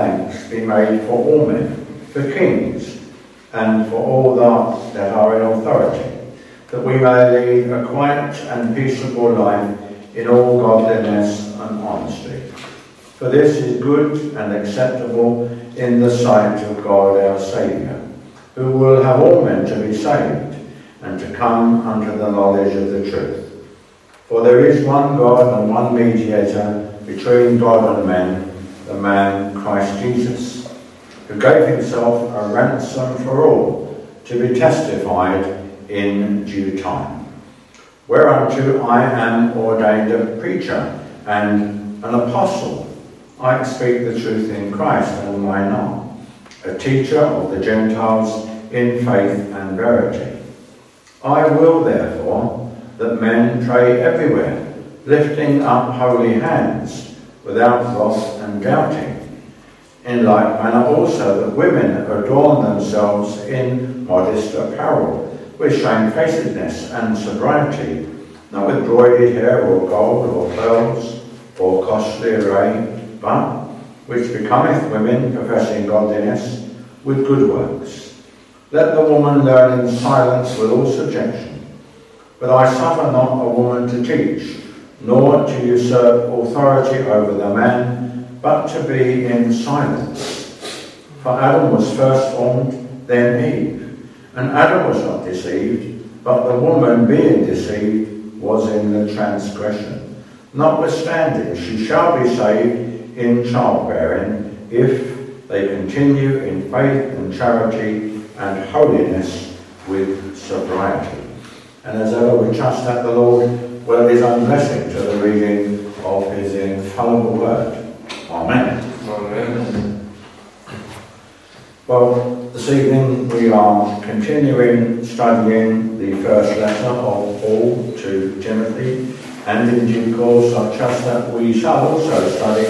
thanks be made for all men, for kings, and for all that, that are in authority, that we may lead a quiet and peaceable life in all godliness and honesty. For this is good and acceptable in the sight of God our Saviour, who will have all men to be saved and to come unto the knowledge of the truth. For there is one God and one mediator between God and men, the man Christ Jesus, who gave himself a ransom for all, to be testified in due time. Whereunto I am ordained a preacher and an apostle. I speak the truth in Christ, and why not? A teacher of the Gentiles in faith and verity I will, therefore, that men pray everywhere, lifting up holy hands, without wrath and doubting. In like manner also that women adorn themselves in modest apparel, with shamefacedness and sobriety, not with broidered hair or gold or pearls or costly array, but which becometh women professing godliness with good works. Let the woman learn in silence with all subjection. But I suffer not a woman to teach, nor to usurp authority over the man, but to be in silence. For Adam was first formed, then Eve. And Adam was not deceived, but the woman being deceived was in the transgression. Notwithstanding, she shall be saved in childbearing if they continue in faith and charity and holiness with sobriety. And as ever, we trust that the Lord will his own blessing to the reading of his infallible word. Amen. Amen. Well, this evening we are continuing studying the first letter of Paul to Timothy, and in due course I trust that we shall also study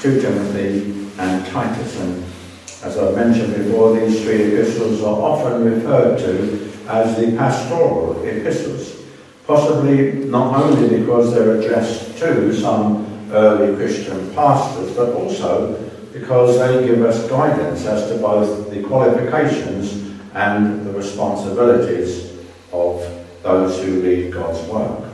2 Timothy and Titus. And as I've mentioned before, these three epistles are often referred to as the pastoral epistles, possibly not only because they're addressed to some early Christian pastors, but also because they give us guidance as to both the qualifications and the responsibilities of those who lead God's work.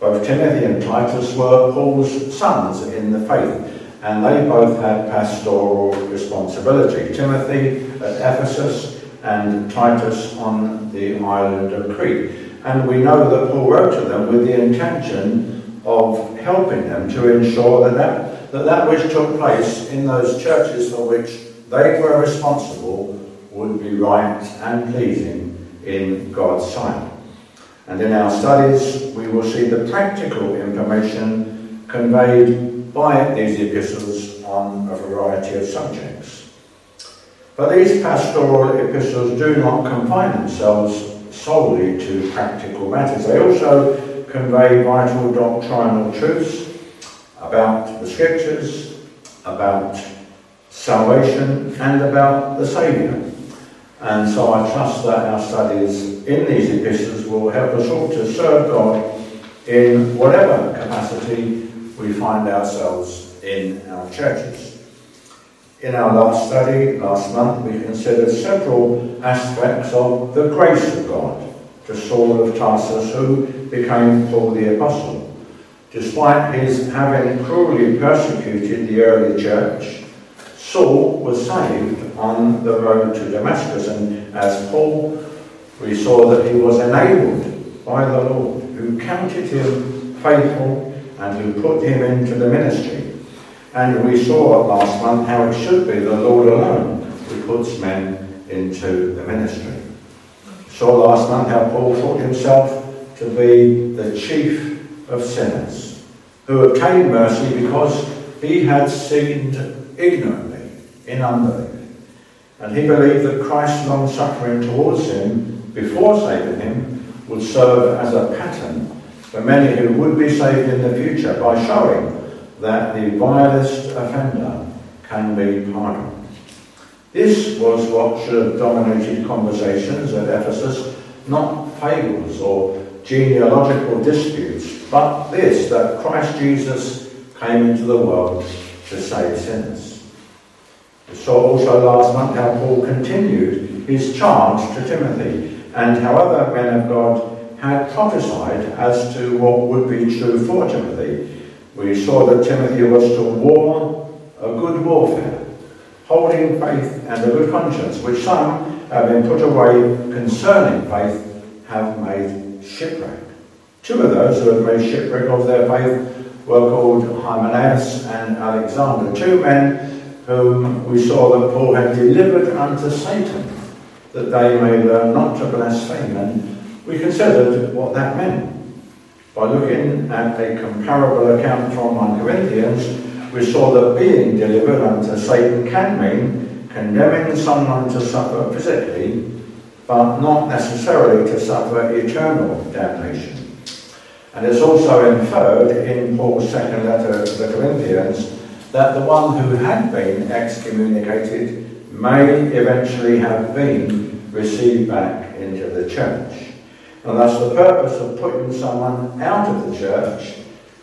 Both Timothy and Titus were Paul's sons in the faith, and they both had pastoral responsibility. Timothy at Ephesus and Titus on the island of Crete. And we know that Paul wrote to them with the intention of helping them to ensure that that, that, that which took place in those churches for which they were responsible would be right and pleasing in God's sight. And in our studies, we will see the practical information conveyed by these epistles on a variety of subjects. But these pastoral epistles do not confine themselves solely to practical matters. They also convey vital doctrinal truths about the scriptures, about salvation, and about the Saviour. And so I trust that our studies in these epistles will help us all to serve God in whatever capacity we find ourselves in our churches. In our last study, last month, we considered several aspects of the grace of God to Saul of Tarsus, who became Paul the Apostle. Despite his having cruelly persecuted the early church, Saul was saved on the road to Damascus, and as Paul, we saw that he was enabled by the Lord, who counted him faithful and who put him into the ministry. And we saw last month how it should be the Lord alone who puts men into the ministry. Saw last month how Paul thought himself to be the chief of sinners, who obtained mercy because he had sinned ignorantly in unbelief. And he believed that Christ's long suffering towards him before saving him would serve as a pattern for many who would be saved in the future by showing that the vilest offender can be pardoned. This was what should have dominated conversations at Ephesus, not fables or genealogical disputes, but this that Christ Jesus came into the world to save sinners. We saw also last month how Paul continued his charge to Timothy, and how other men of God had prophesied as to what would be true for Timothy. We saw that Timothy was to war a good warfare, holding faith and a good conscience, which some, having put away concerning faith, have made shipwreck. Two of those who had made shipwreck of their faith were called Hymenaeus and Alexander, two men whom we saw that Paul had delivered unto Satan, that they may learn not to blaspheme. And we considered what that meant. By looking at a comparable account from 1 Corinthians, we saw that being delivered unto Satan can mean condemning someone to suffer physically, but not necessarily to suffer eternal damnation. And it's also inferred in Paul's second letter to the Corinthians that the one who had been excommunicated may eventually have been received back into the church. And thus the purpose of putting someone out of the church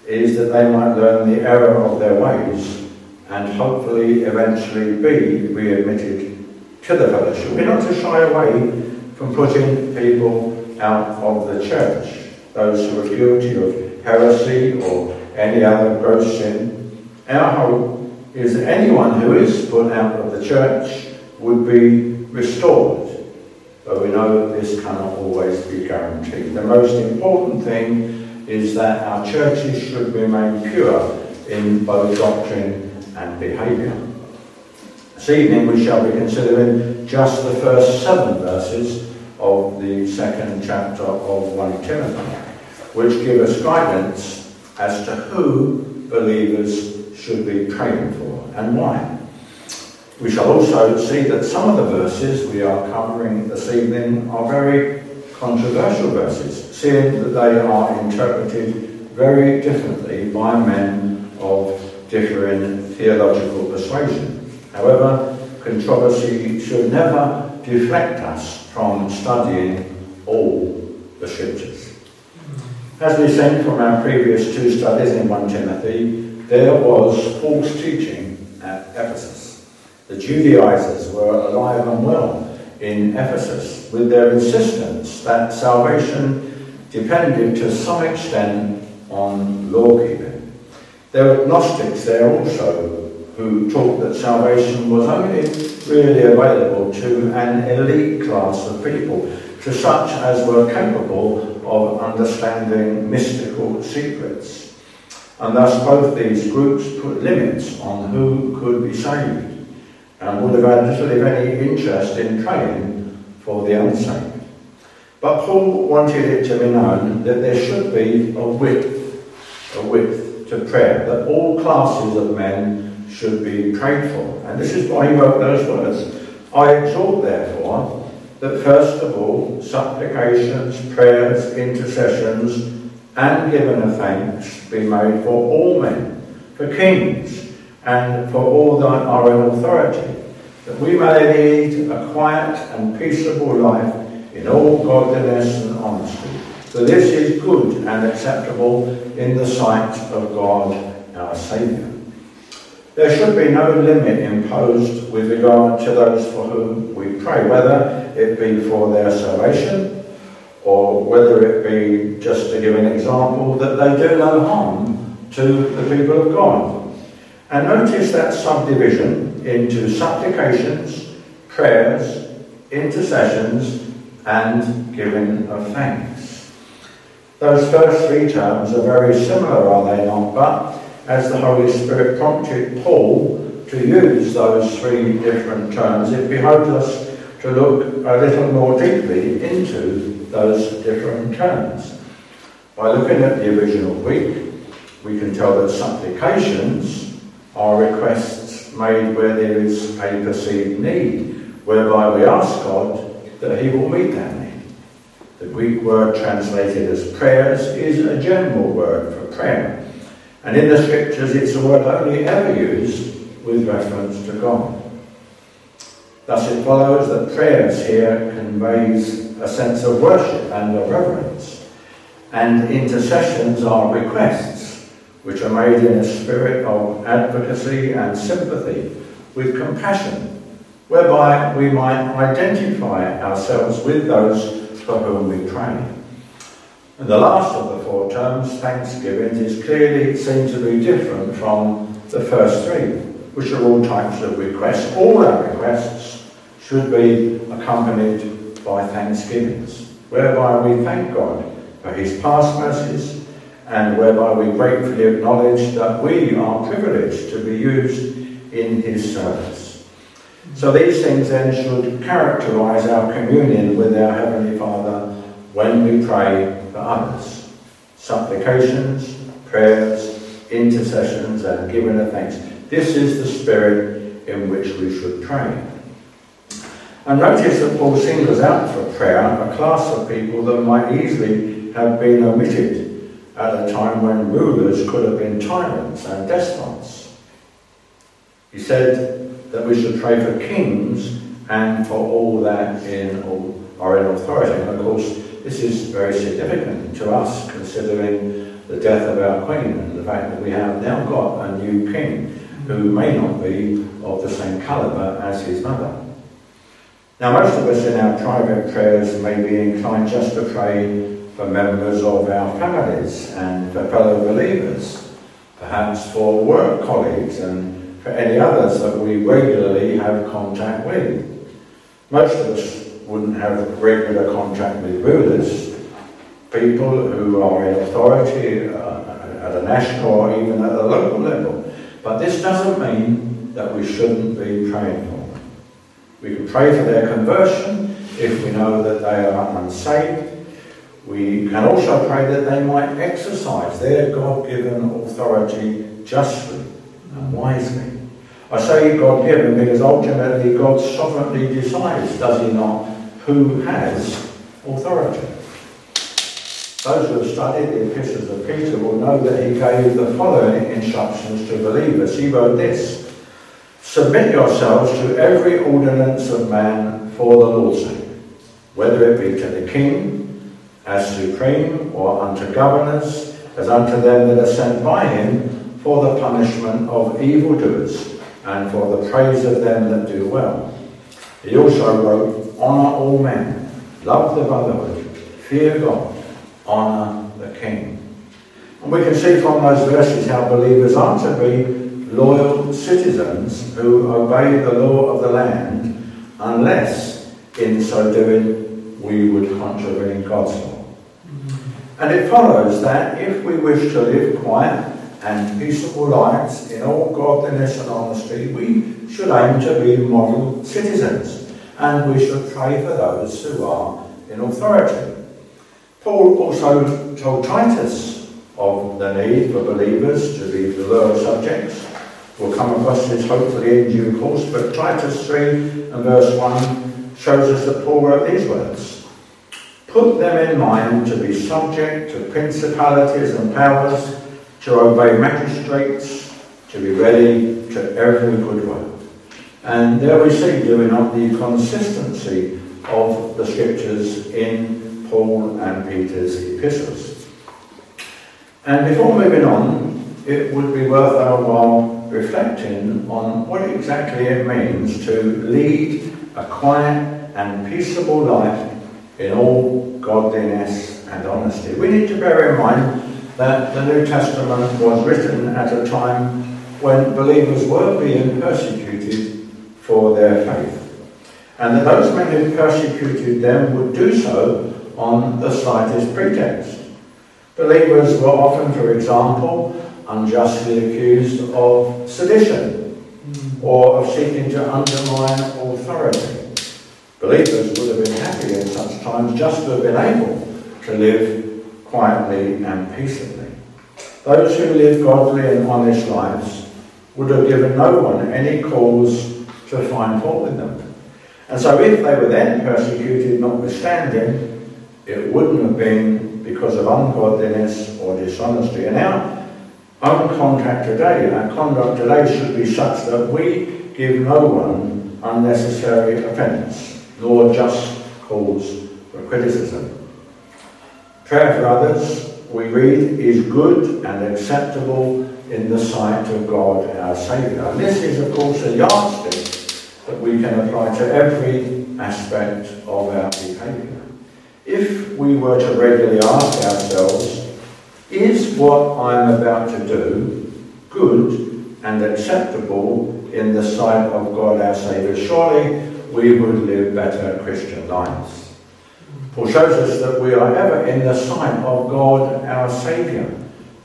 is that they might learn the error of their ways and hopefully eventually be readmitted to the fellowship. We're not to shy away from putting people out of the church, those who are guilty of heresy or any other gross sin our hope is that anyone who is put out of the church would be restored. But we know that this cannot always be guaranteed. The most important thing is that our churches should remain pure in both doctrine and behaviour. This evening we shall be considering just the first seven verses of the second chapter of 1 Timothy, which give us guidance as to who believers should be praying for and why. We shall also see that some of the verses we are covering this evening are very controversial verses, seeing that they are interpreted very differently by men of differing theological persuasion. However, controversy should never deflect us from studying all the scriptures. As we seen from our previous two studies in 1 Timothy, there was false teaching at Ephesus. The Judaizers were alive and well in Ephesus with their insistence that salvation depended to some extent on law keeping. There were Gnostics there also who taught that salvation was only really available to an elite class of people, to such as were capable of understanding mystical secrets. And thus both these groups put limits on who could be saved and would have had little if any interest in praying for the unsaved. But Paul wanted it to be known that there should be a width, a width to prayer, that all classes of men should be prayed for. And this is why he wrote those words. I exhort, therefore, that first of all, supplications, prayers, intercessions, and given a thanks be made for all men, for kings, and for all that are in authority, that we may lead a quiet and peaceable life in all godliness and honesty. For this is good and acceptable in the sight of God our Saviour. There should be no limit imposed with regard to those for whom we pray, whether it be for their salvation or whether it be, just to give an example, that they do no harm to the people of God. And notice that subdivision into supplications, prayers, intercessions, and giving of thanks. Those first three terms are very similar, are they not? But as the Holy Spirit prompted Paul to use those three different terms, it behoves us to look a little more deeply into those different terms. By looking at the original Greek, we can tell that supplications are requests made where there is a perceived need, whereby we ask God that He will meet that need. The Greek word translated as prayers is a general word for prayer. And in the scriptures, it's a word only ever used with reference to God. Thus, it follows that prayers here conveys a sense of worship and of reverence, and intercessions are requests which are made in a spirit of advocacy and sympathy with compassion, whereby we might identify ourselves with those for whom we pray. And the last of the four terms, thanksgiving, is clearly seen to be different from the first three, which are all types of requests. All our requests should be accompanied by thanksgivings, whereby we thank God for his past mercies and whereby we gratefully acknowledge that we are privileged to be used in his service. So these things then should characterize our communion with our Heavenly Father when we pray for others. Supplications, prayers, intercessions, and giving of thanks. This is the spirit in which we should pray. And notice that Paul singles out for prayer a class of people that might easily have been omitted at a time when rulers could have been tyrants and despots. He said that we should pray for kings and for all that in all are in authority. And of course, this is very significant to us, considering the death of our Queen and the fact that we have now got a new king who may not be of the same calibre as his mother. Now, most of us in our private prayers may be inclined just to pray for members of our families and for fellow believers, perhaps for work colleagues and for any others that we regularly have contact with. Most of us wouldn't have regular contact with rulers, people who are in authority uh, at a national or even at a local level. But this doesn't mean that we shouldn't be praying for them. We can pray for their conversion if we know that they are unsaved. We can also pray that they might exercise their God given authority justly and wisely. I say God given because ultimately God sovereignly decides, does He not, who has authority. Those who have studied the epistles of Peter will know that he gave the following instructions to believers. He wrote this Submit yourselves to every ordinance of man for the Lord's sake, whether it be to the king as supreme, or unto governors, as unto them that are sent by him, for the punishment of evildoers, and for the praise of them that do well. He also wrote, Honour all men, love the brotherhood, fear God, honour the king. And we can see from those verses how believers are to be loyal citizens who obey the law of the land, unless in so doing we would contravene God's law. And it follows that if we wish to live quiet and peaceable lives in all godliness and honesty, we should aim to be model citizens, and we should pray for those who are in authority. Paul also told Titus of the need for believers to be the loyal subjects. We'll come across this hopefully in due course, but Titus 3 and verse 1 shows us that Paul wrote these words Put them in mind to be subject to principalities and powers to obey magistrates, to be ready to every good work. And there we see, do we not, the consistency of the scriptures in Paul and Peter's epistles. And before moving on, it would be worth our while reflecting on what exactly it means to lead a quiet and peaceable life in all godliness and honesty. We need to bear in mind that the New Testament was written at a time when believers were being persecuted for their faith. And that those men who persecuted them would do so on the slightest pretext. Believers were often, for example, unjustly accused of sedition or of seeking to undermine authority. Believers would have been happy in such times just to have been able to live quietly and peaceably. Those who live godly and honest lives would have given no one any cause to find fault with them. And so if they were then persecuted notwithstanding, it wouldn't have been because of ungodliness or dishonesty. And our own contact today, our conduct today should be such that we give no one unnecessary offence, nor just cause for criticism. Prayer for others, we read, is good and acceptable in the sight of God our Saviour. And this is, of course, a yardstick that we can apply to every aspect of our behaviour. If we were to regularly ask ourselves, is what I'm about to do good and acceptable in the sight of God our Saviour? Surely we would live better Christian lives. Paul shows us that we are ever in the sight of God our Saviour,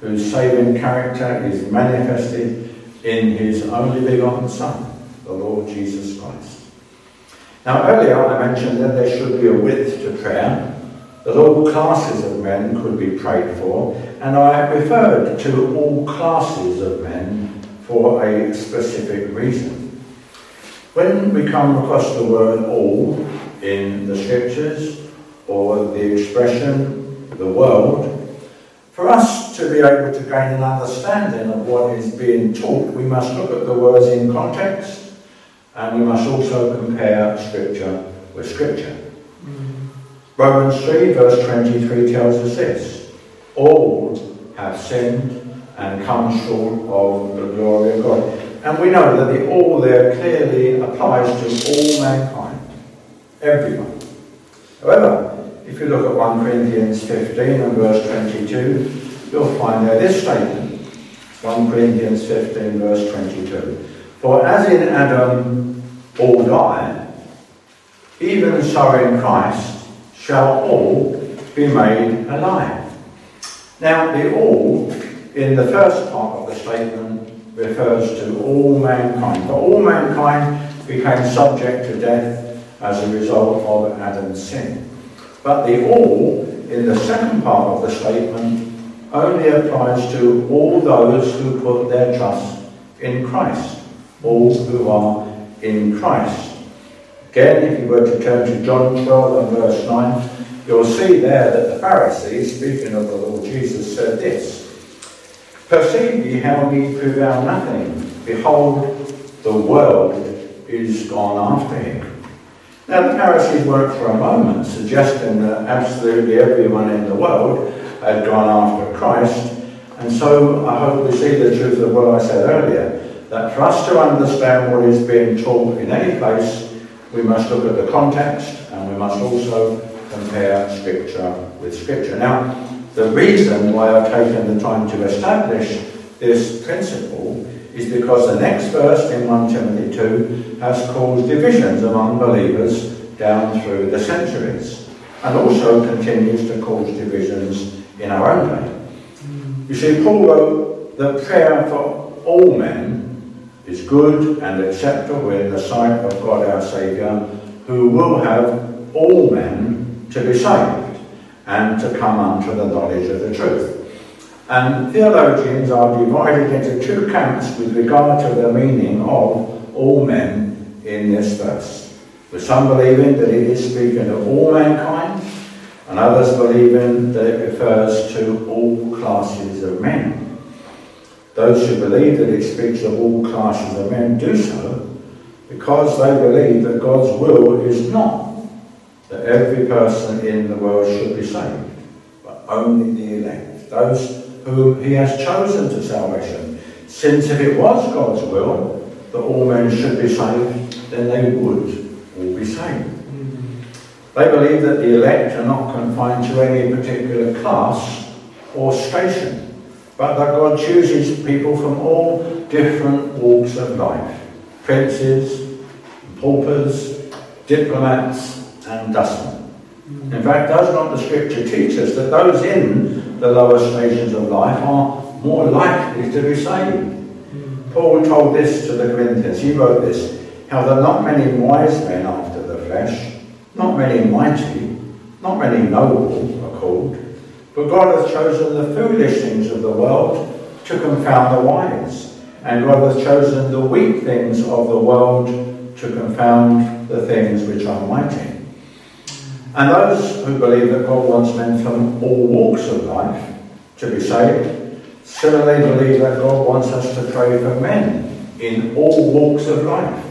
whose saving character is manifested in his only begotten Son, the Lord Jesus Christ. Now, earlier I mentioned that there should be a width to prayer, that all classes of men could be prayed for, and I referred to all classes of men for a specific reason. When we come across the word all in the scriptures, or the expression the world, for us to be able to gain an understanding of what is being taught, we must look at the words in context and we must also compare Scripture with Scripture. Mm. Romans 3, verse 23 tells us this All have sinned and come short of the glory of God. And we know that the all there clearly applies to all mankind, everyone. However, if you look at 1 Corinthians 15 and verse 22, you'll find there this statement 1 Corinthians 15, verse 22. For as in Adam all die, even so in Christ shall all be made alive. Now, the all in the first part of the statement refers to all mankind. For all mankind became subject to death as a result of Adam's sin. But the all in the second part of the statement only applies to all those who put their trust in Christ all who are in Christ. Again, if you were to turn to John 12 and verse 9, you'll see there that the Pharisees, speaking of the Lord Jesus, said this Perceive ye how we prevail nothing. Behold, the world is gone after him. Now, the Pharisees weren't for a moment suggesting that absolutely everyone in the world had gone after Christ, and so I hope we see the truth of what I said earlier that for us to understand what is being taught in any place, we must look at the context and we must also compare Scripture with Scripture. Now, the reason why I've taken the time to establish this principle is because the next verse in 1 Timothy 2 has caused divisions among believers down through the centuries and also continues to cause divisions in our own day. You see, Paul wrote that prayer for all men is good and acceptable in the sight of God our Saviour, who will have all men to be saved and to come unto the knowledge of the truth. And theologians are divided into two camps with regard to the meaning of all men in this verse. With some believing that it is speaking of all mankind, and others believing that it refers to all classes of men. Those who believe that it speaks of all classes of men do so because they believe that God's will is not that every person in the world should be saved, but only the elect, those whom he has chosen to salvation. Since if it was God's will that all men should be saved, then they would all be saved. They believe that the elect are not confined to any particular class or station but that God chooses people from all different walks of life princes, paupers, diplomats, and dustmen. In fact, does not the scripture teach us that those in the lower stations of life are more likely to be saved? Paul told this to the Corinthians. He wrote this How there are not many wise men after the flesh, not many mighty, not many noble are called but God hath chosen the foolish things of the world to confound the wise. and God hath chosen the weak things of the world to confound the things which are mighty. And those who believe that God wants men from all walks of life to be saved, similarly believe that God wants us to pray for men in all walks of life,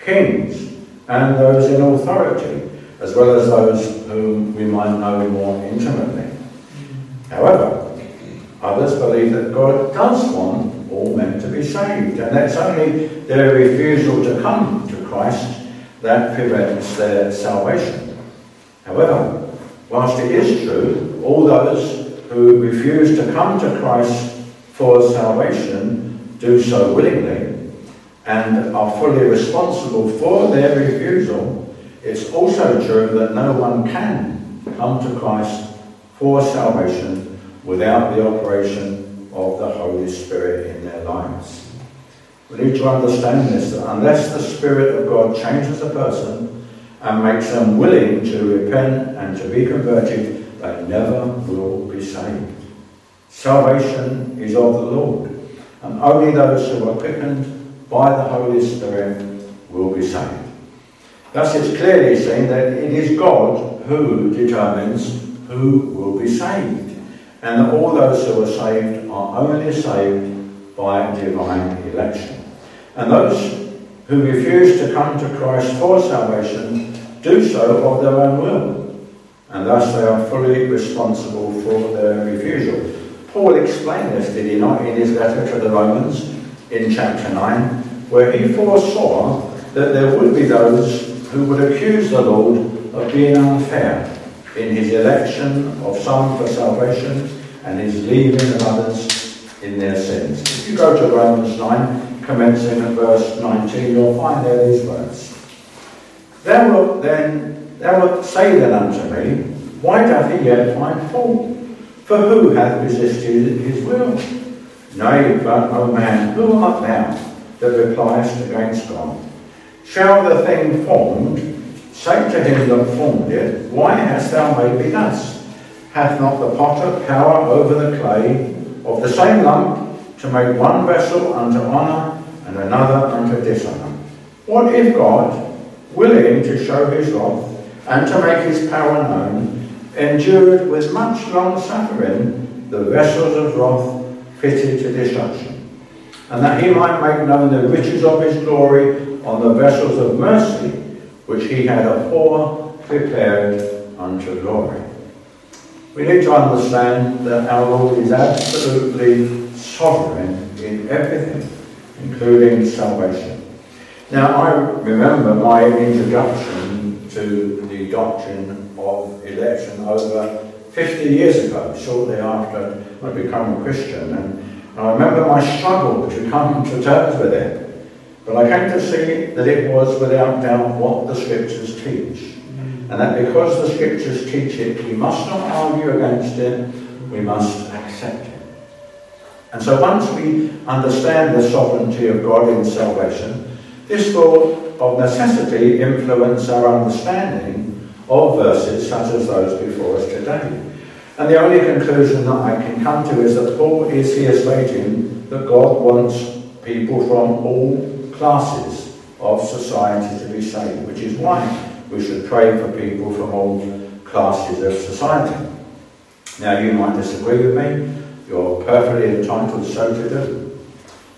kings and those in authority, as well as those whom we might know more intimately. However, others believe that God does want all men to be saved, and it's only their refusal to come to Christ that prevents their salvation. However, whilst it is true, all those who refuse to come to Christ for salvation do so willingly and are fully responsible for their refusal, it's also true that no one can come to Christ for salvation without the operation of the Holy Spirit in their lives. We need to understand this that unless the Spirit of God changes a person, and makes them willing to repent and to be converted, they never will be saved. Salvation is of the Lord, and only those who are quickened by the Holy Spirit will be saved. Thus, it's clearly seen that it is God who determines who will be saved, and that all those who are saved are only saved by divine election. And those who refuse to come to Christ for salvation do so of their own will, and thus they are fully responsible for their refusal. Paul explained this, did he not, in his letter to the Romans in chapter 9, where he foresaw that there would be those who would accuse the Lord of being unfair in his election of some for salvation and his leaving of others in their sins. If you go to Romans 9, commencing at verse 19, you'll find there these words. Thou then, thou wilt say then unto me, Why doth he yet find fault? For who hath resisted his will? Nay, but, O man, who art thou that repliest against God? Shall the thing formed say to him that formed it, Why hast thou made me thus? Hath not the potter power over the clay of the same lump to make one vessel unto honour and another unto dishonour? What if God, willing to show his wrath and to make his power known, endured with much long suffering the vessels of wrath fitted to destruction, and that he might make known the riches of his glory on the vessels of mercy which he had afore prepared unto glory. We need to understand that our Lord is absolutely sovereign in everything, including salvation. Now, I remember my introduction to the doctrine of election over 50 years ago, shortly after I became a Christian, and I remember my struggle to come to terms with it. But I came to see that it was without doubt what the Scriptures teach. And that because the Scriptures teach it, we must not argue against it, we must accept it. And so once we understand the sovereignty of God in salvation, this will, of necessity, influence our understanding of verses such as those before us today. And the only conclusion that I can come to is that Paul is here stating that God wants people from all classes of society to be saved, which is why we should pray for people from all classes of society. Now, you might disagree with me. You're perfectly entitled so to do.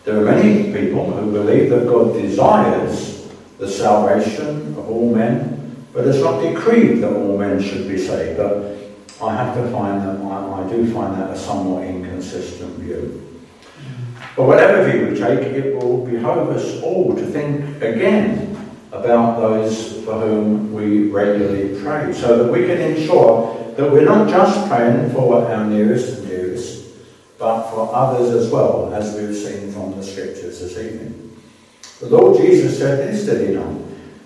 There are many people who believe that God desires the salvation of all men, but has not decreed that all men should be saved. But I have to find that, I, I do find that a somewhat inconsistent view. But whatever view we take, it will behove us all to think again about those for whom we regularly pray, so that we can ensure that we're not just praying for our nearest but for others as well, as we've seen from the scriptures this evening. The Lord Jesus said this, he not?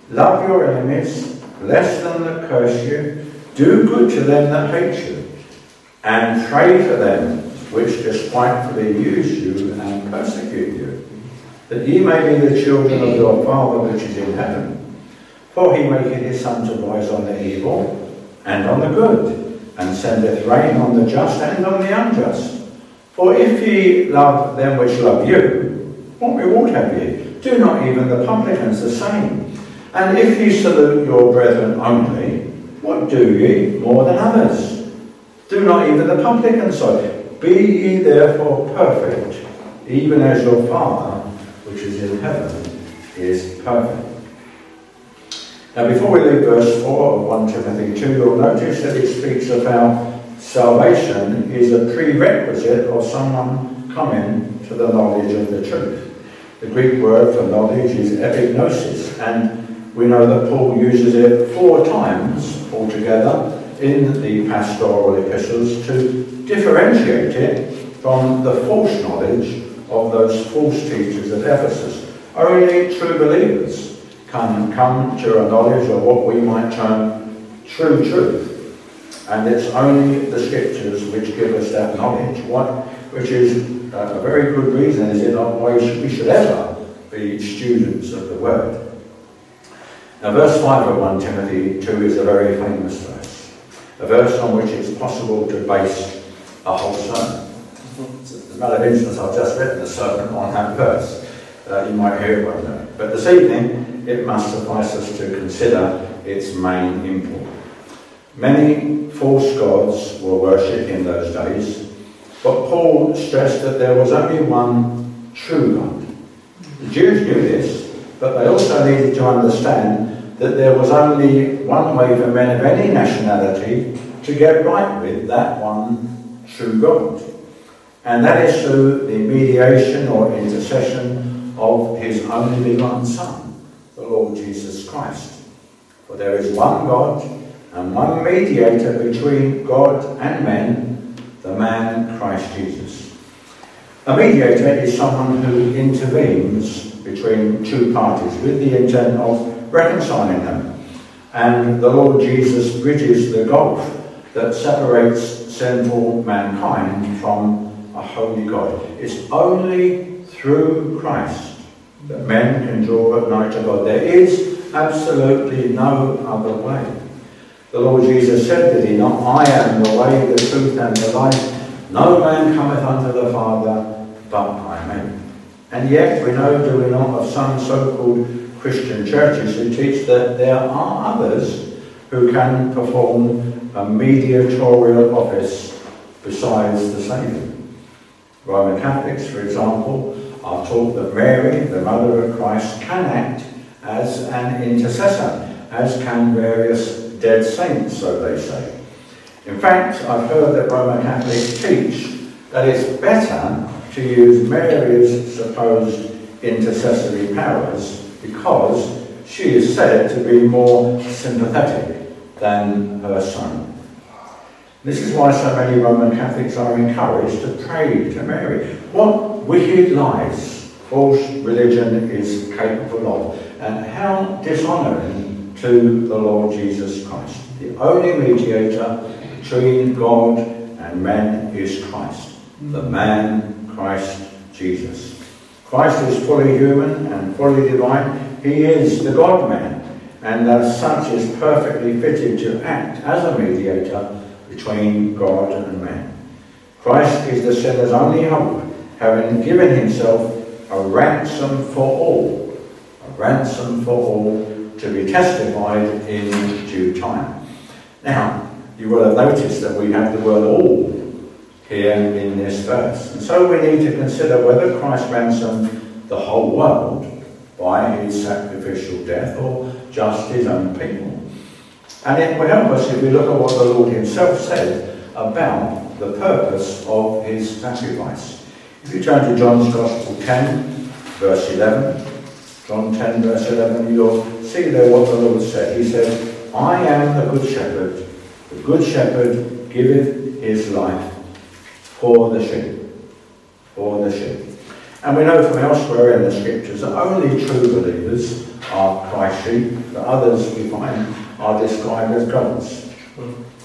Love your enemies, bless them that curse you, do good to them that hate you, and pray for them which despitefully use you and persecute you, that ye may be the children of your Father which is in heaven. For he maketh his sun to rise on the evil and on the good, and sendeth rain on the just and on the unjust. For if ye love them which love you, What reward have ye? Do not even the publicans the same? And if ye salute your brethren only, what do ye more than others? Do not even the publicans so. Be ye therefore perfect, even as your Father, which is in heaven, is perfect. Now, before we leave verse 4 of 1 Timothy 2, you'll notice that it speaks of salvation is a prerequisite of someone coming to the knowledge of the truth. The Greek word for knowledge is epignosis, and we know that Paul uses it four times altogether in the pastoral epistles to differentiate it from the false knowledge of those false teachers at Ephesus. Only true believers can come to a knowledge of what we might term true truth. And it's only the scriptures which give us that knowledge, what, which is a very good reason, is it not why we should ever be students of the Word. Now, verse 5 of 1 Timothy 2 is a very famous verse, a verse on which it's possible to base a whole sermon. As a matter of instance, I've just written a sermon on that verse. Uh, you might hear it one day. But this evening, it must suffice us to consider its main import. Many false gods were worshipped in those days, but Paul stressed that there was only one true God. The Jews knew this, but they also needed to understand that there was only one way for men of any nationality to get right with that one true God. And that is through the mediation or intercession of his only begotten Son, the Lord Jesus Christ. For there is one God and one mediator between God and men, the man Christ Jesus. A mediator is someone who intervenes between two parties with the intent of reconciling them. And the Lord Jesus bridges the gulf that separates sinful mankind from a holy God. It's only through Christ that men can draw nigh to God. There is absolutely no other way. The Lord Jesus said, Did he not? I am the way, the truth, and the life. No man cometh unto the Father but by me. And yet we know, do we not, of some so-called Christian churches who teach that there are others who can perform a mediatorial office besides the Saviour. Roman Catholics, for example, are taught that Mary, the Mother of Christ, can act as an intercessor, as can various dead saints, so they say. In fact, I've heard that Roman Catholics teach that it's better to use Mary's supposed intercessory powers because she is said to be more sympathetic than her son. This is why so many Roman Catholics are encouraged to pray to Mary. What wicked lies false religion is capable of, and how dishonouring to the Lord Jesus only mediator between God and men is Christ, the man Christ Jesus. Christ is fully human and fully divine. He is the God man, and as such is perfectly fitted to act as a mediator between God and man. Christ is the sinner's only hope, having given himself a ransom for all, a ransom for all to be testified in due time. Now, you will have noticed that we have the word all here in this verse. And so we need to consider whether Christ ransomed the whole world by his sacrificial death or just his own people. And it will help us if we look at what the Lord himself said about the purpose of his sacrifice. If you turn to John's Gospel 10, verse 11, John 10, verse 11, you'll see there what the Lord said. He said, I am the good shepherd. The good shepherd giveth his life for the sheep. For the sheep. And we know from elsewhere in the scriptures that only true believers are Christ's sheep. The others we find are described as gods.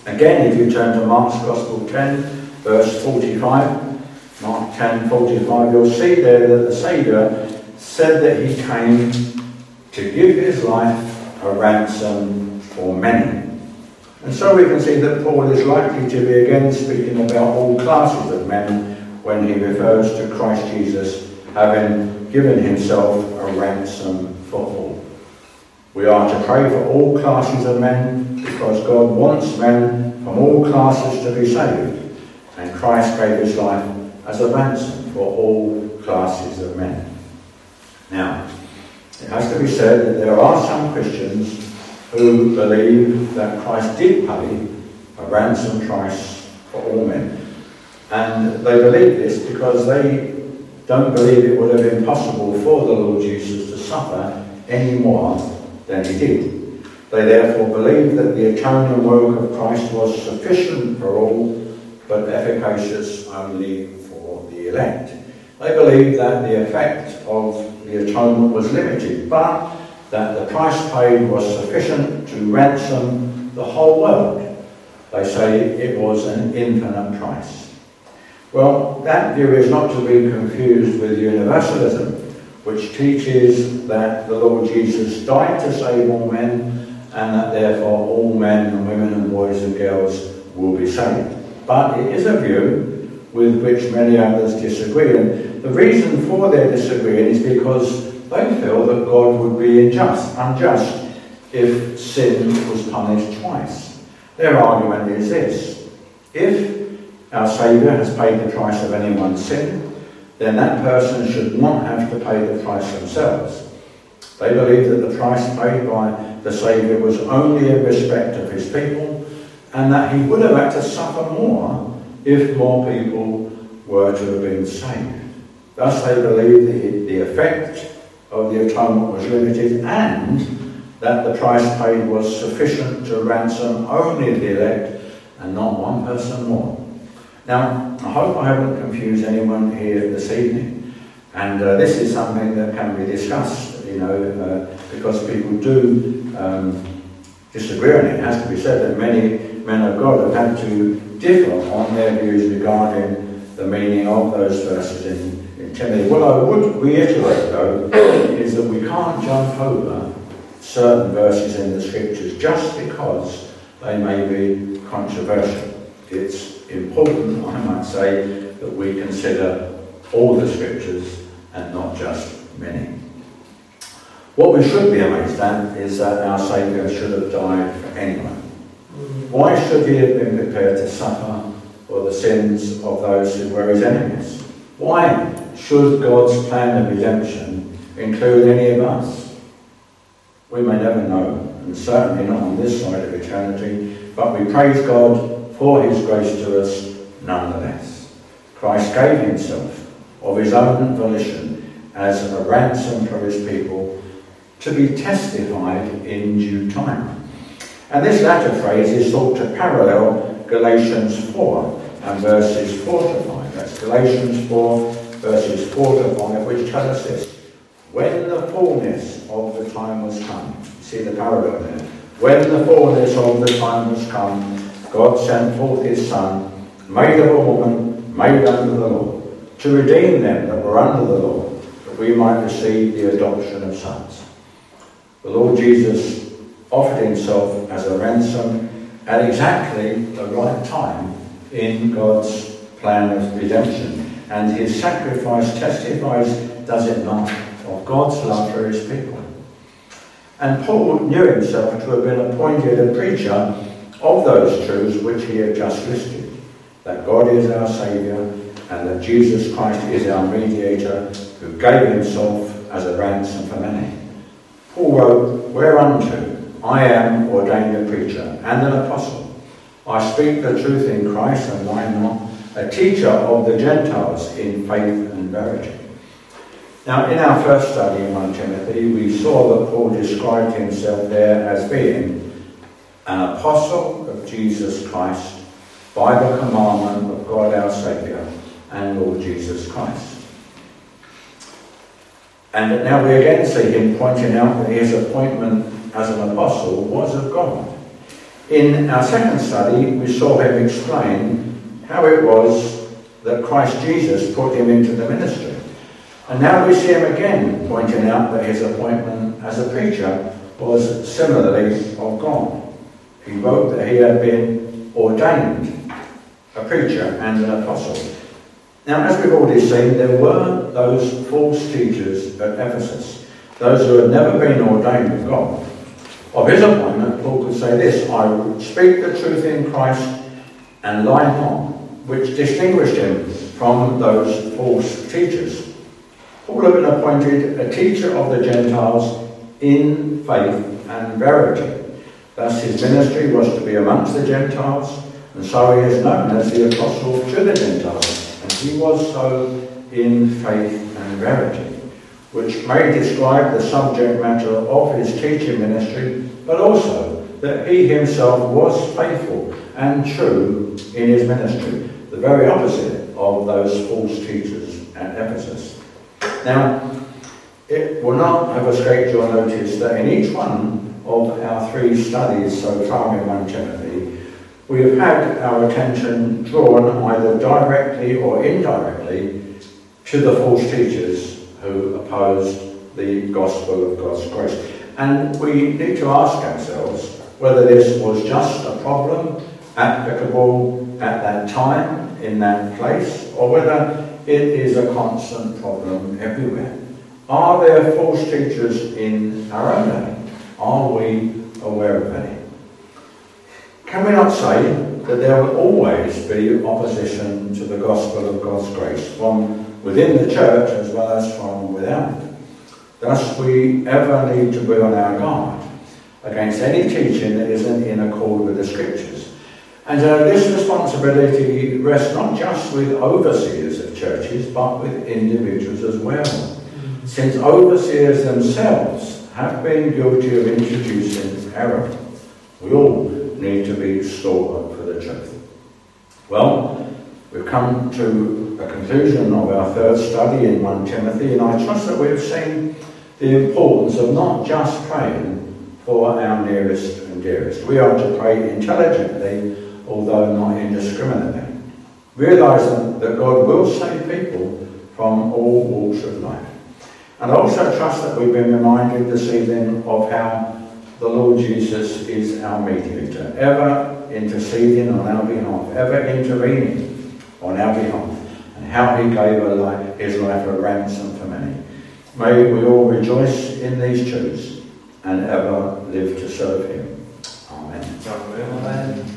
Again, if you turn to Mark's Gospel 10, verse 45, Mark 10, 45, you'll see there that the Saviour said that he came to give his life a ransom for many. And so we can see that Paul is likely to be again speaking about all classes of men when he refers to Christ Jesus having given himself a ransom for all. We are to pray for all classes of men because God wants men from all classes to be saved, and Christ gave his life as a ransom for all classes of men. Now, it has to be said that there are some Christians who believe that Christ did pay a ransom price for all men. And they believe this because they don't believe it would have been possible for the Lord Jesus to suffer any more than he did. They therefore believe that the atoning work of Christ was sufficient for all, but efficacious only for the elect. They believe that the effect of the atonement was limited, but that the price paid was sufficient to ransom the whole world. They say it was an infinite price. Well, that view is not to be confused with universalism, which teaches that the Lord Jesus died to save all men and that therefore all men and women and boys and girls will be saved. But it is a view with which many others disagree. And the reason for their disagreeing is because they feel that God would be unjust, unjust if sin was punished twice. Their argument is this if our Saviour has paid the price of anyone's sin, then that person should not have to pay the price themselves. They believe that the price paid by the Saviour was only in respect of his people, and that he would have had to suffer more if more people were to have been saved. Thus, they believe the, the effect of the atonement was limited and that the price paid was sufficient to ransom only the elect and not one person more. Now, I hope I haven't confused anyone here this evening. And uh, this is something that can be discussed, you know, uh, because people do um, disagree on it. It has to be said that many men of God have had to differ on their views regarding the meaning of those verses in, Timothy. What I would reiterate, though, is that we can't jump over certain verses in the scriptures just because they may be controversial. It's important, I might say, that we consider all the scriptures and not just many. What we should be amazed at is that our Saviour should have died for anyone. Why should he have been prepared to suffer for the sins of those who were his enemies? Why should God's plan of redemption include any of us? We may never know, and certainly not on this side of eternity, but we praise God for his grace to us nonetheless. Christ gave himself of his own volition as a ransom for his people to be testified in due time. And this latter phrase is thought to parallel Galatians 4 and verses 4 to 5. That's Galatians 4, verses 4 to 5, which tell us this. When the fullness of the time was come, see the parallel there. When the fullness of the time was come, God sent forth his Son, made of a woman, made under the law, to redeem them that were under the law, that we might receive the adoption of sons. The Lord Jesus offered himself as a ransom at exactly the right time in God's plan of redemption. And his sacrifice testifies, does it not, of God's love for his people. And Paul knew himself to have been appointed a preacher of those truths which he had just listed that God is our Saviour and that Jesus Christ is our mediator who gave himself as a ransom for many. Paul wrote, Whereunto I am ordained a preacher and an apostle. I speak the truth in Christ and why not? A teacher of the Gentiles in faith and verity. Now, in our first study in 1 Timothy, we saw that Paul described himself there as being an apostle of Jesus Christ by the commandment of God our Saviour and Lord Jesus Christ. And now we again see him pointing out that his appointment as an apostle was of God. In our second study, we saw him explain how it was that Christ Jesus put him into the ministry. And now we see him again pointing out that his appointment as a preacher was similarly of God. He wrote that he had been ordained a preacher and an apostle. Now, as we've already seen, there were those false teachers at Ephesus, those who had never been ordained of God. Of his appointment, Paul could say this I speak the truth in Christ and lie not, which distinguished him from those false teachers. Paul had been appointed a teacher of the Gentiles in faith and verity. Thus, his ministry was to be amongst the Gentiles, and so he is known as the apostle to the Gentiles. And he was so in faith and verity, which may describe the subject matter of his teaching ministry, but also that he himself was faithful and true in his ministry, the very opposite of those false teachers at Ephesus. Now, it will not have escaped your notice that in each one of our three studies so far in 1 Timothy, we have had our attention drawn either directly or indirectly to the false teachers who opposed the gospel of God's grace. And we need to ask ourselves whether this was just a problem applicable at that time in that place or whether it is a constant problem everywhere. Are there false teachers in our own day? Are we aware of any? Can we not say that there will always be opposition to the gospel of God's grace from within the church as well as from without? Thus, we ever need to be on our guard against any teaching that isn't in accord with the scriptures. And uh, this responsibility rests not just with overseers of churches, but with individuals as well. Since overseers themselves have been guilty of introducing error, we all need to be stored up for the truth. Well, we've come to a conclusion of our third study in 1 Timothy, and I trust that we've seen the importance of not just praying for our nearest and dearest. We are to pray intelligently, although not indiscriminately, realizing that God will save people from all walks of life. And I also trust that we've been reminded this evening of how the Lord Jesus is our mediator, ever interceding on our behalf, ever intervening on our behalf, and how he gave life, his life a ransom for many. May we all rejoice in these truths and ever live to serve him. Amen. Amen.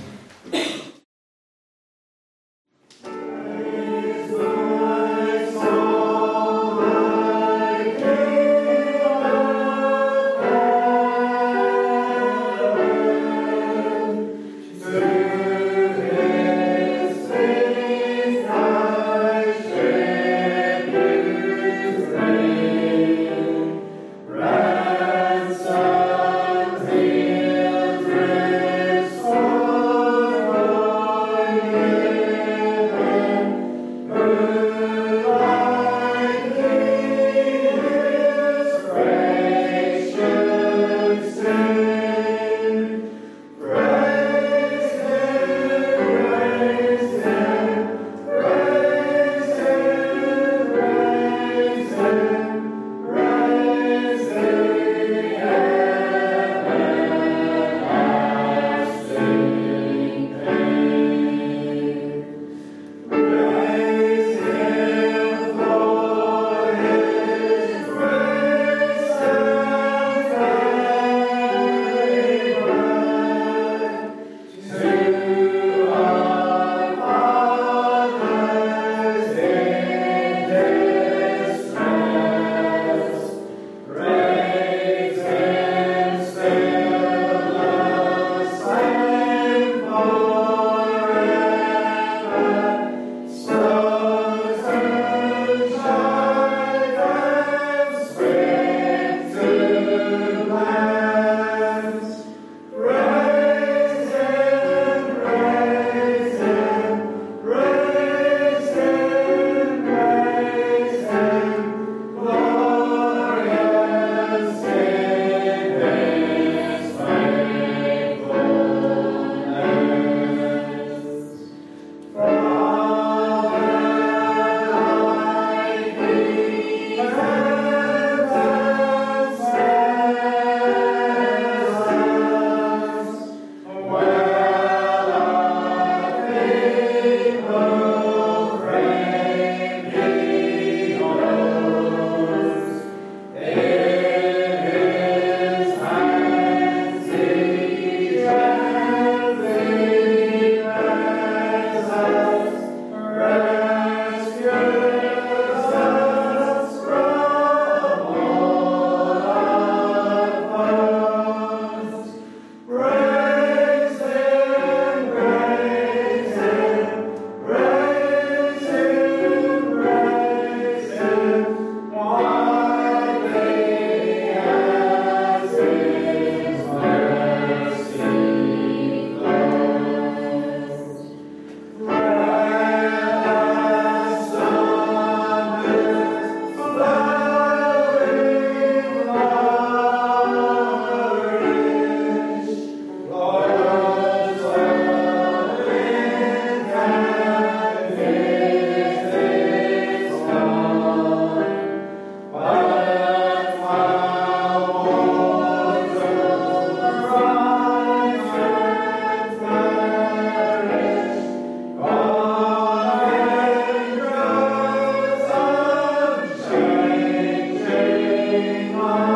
Amen. Amen.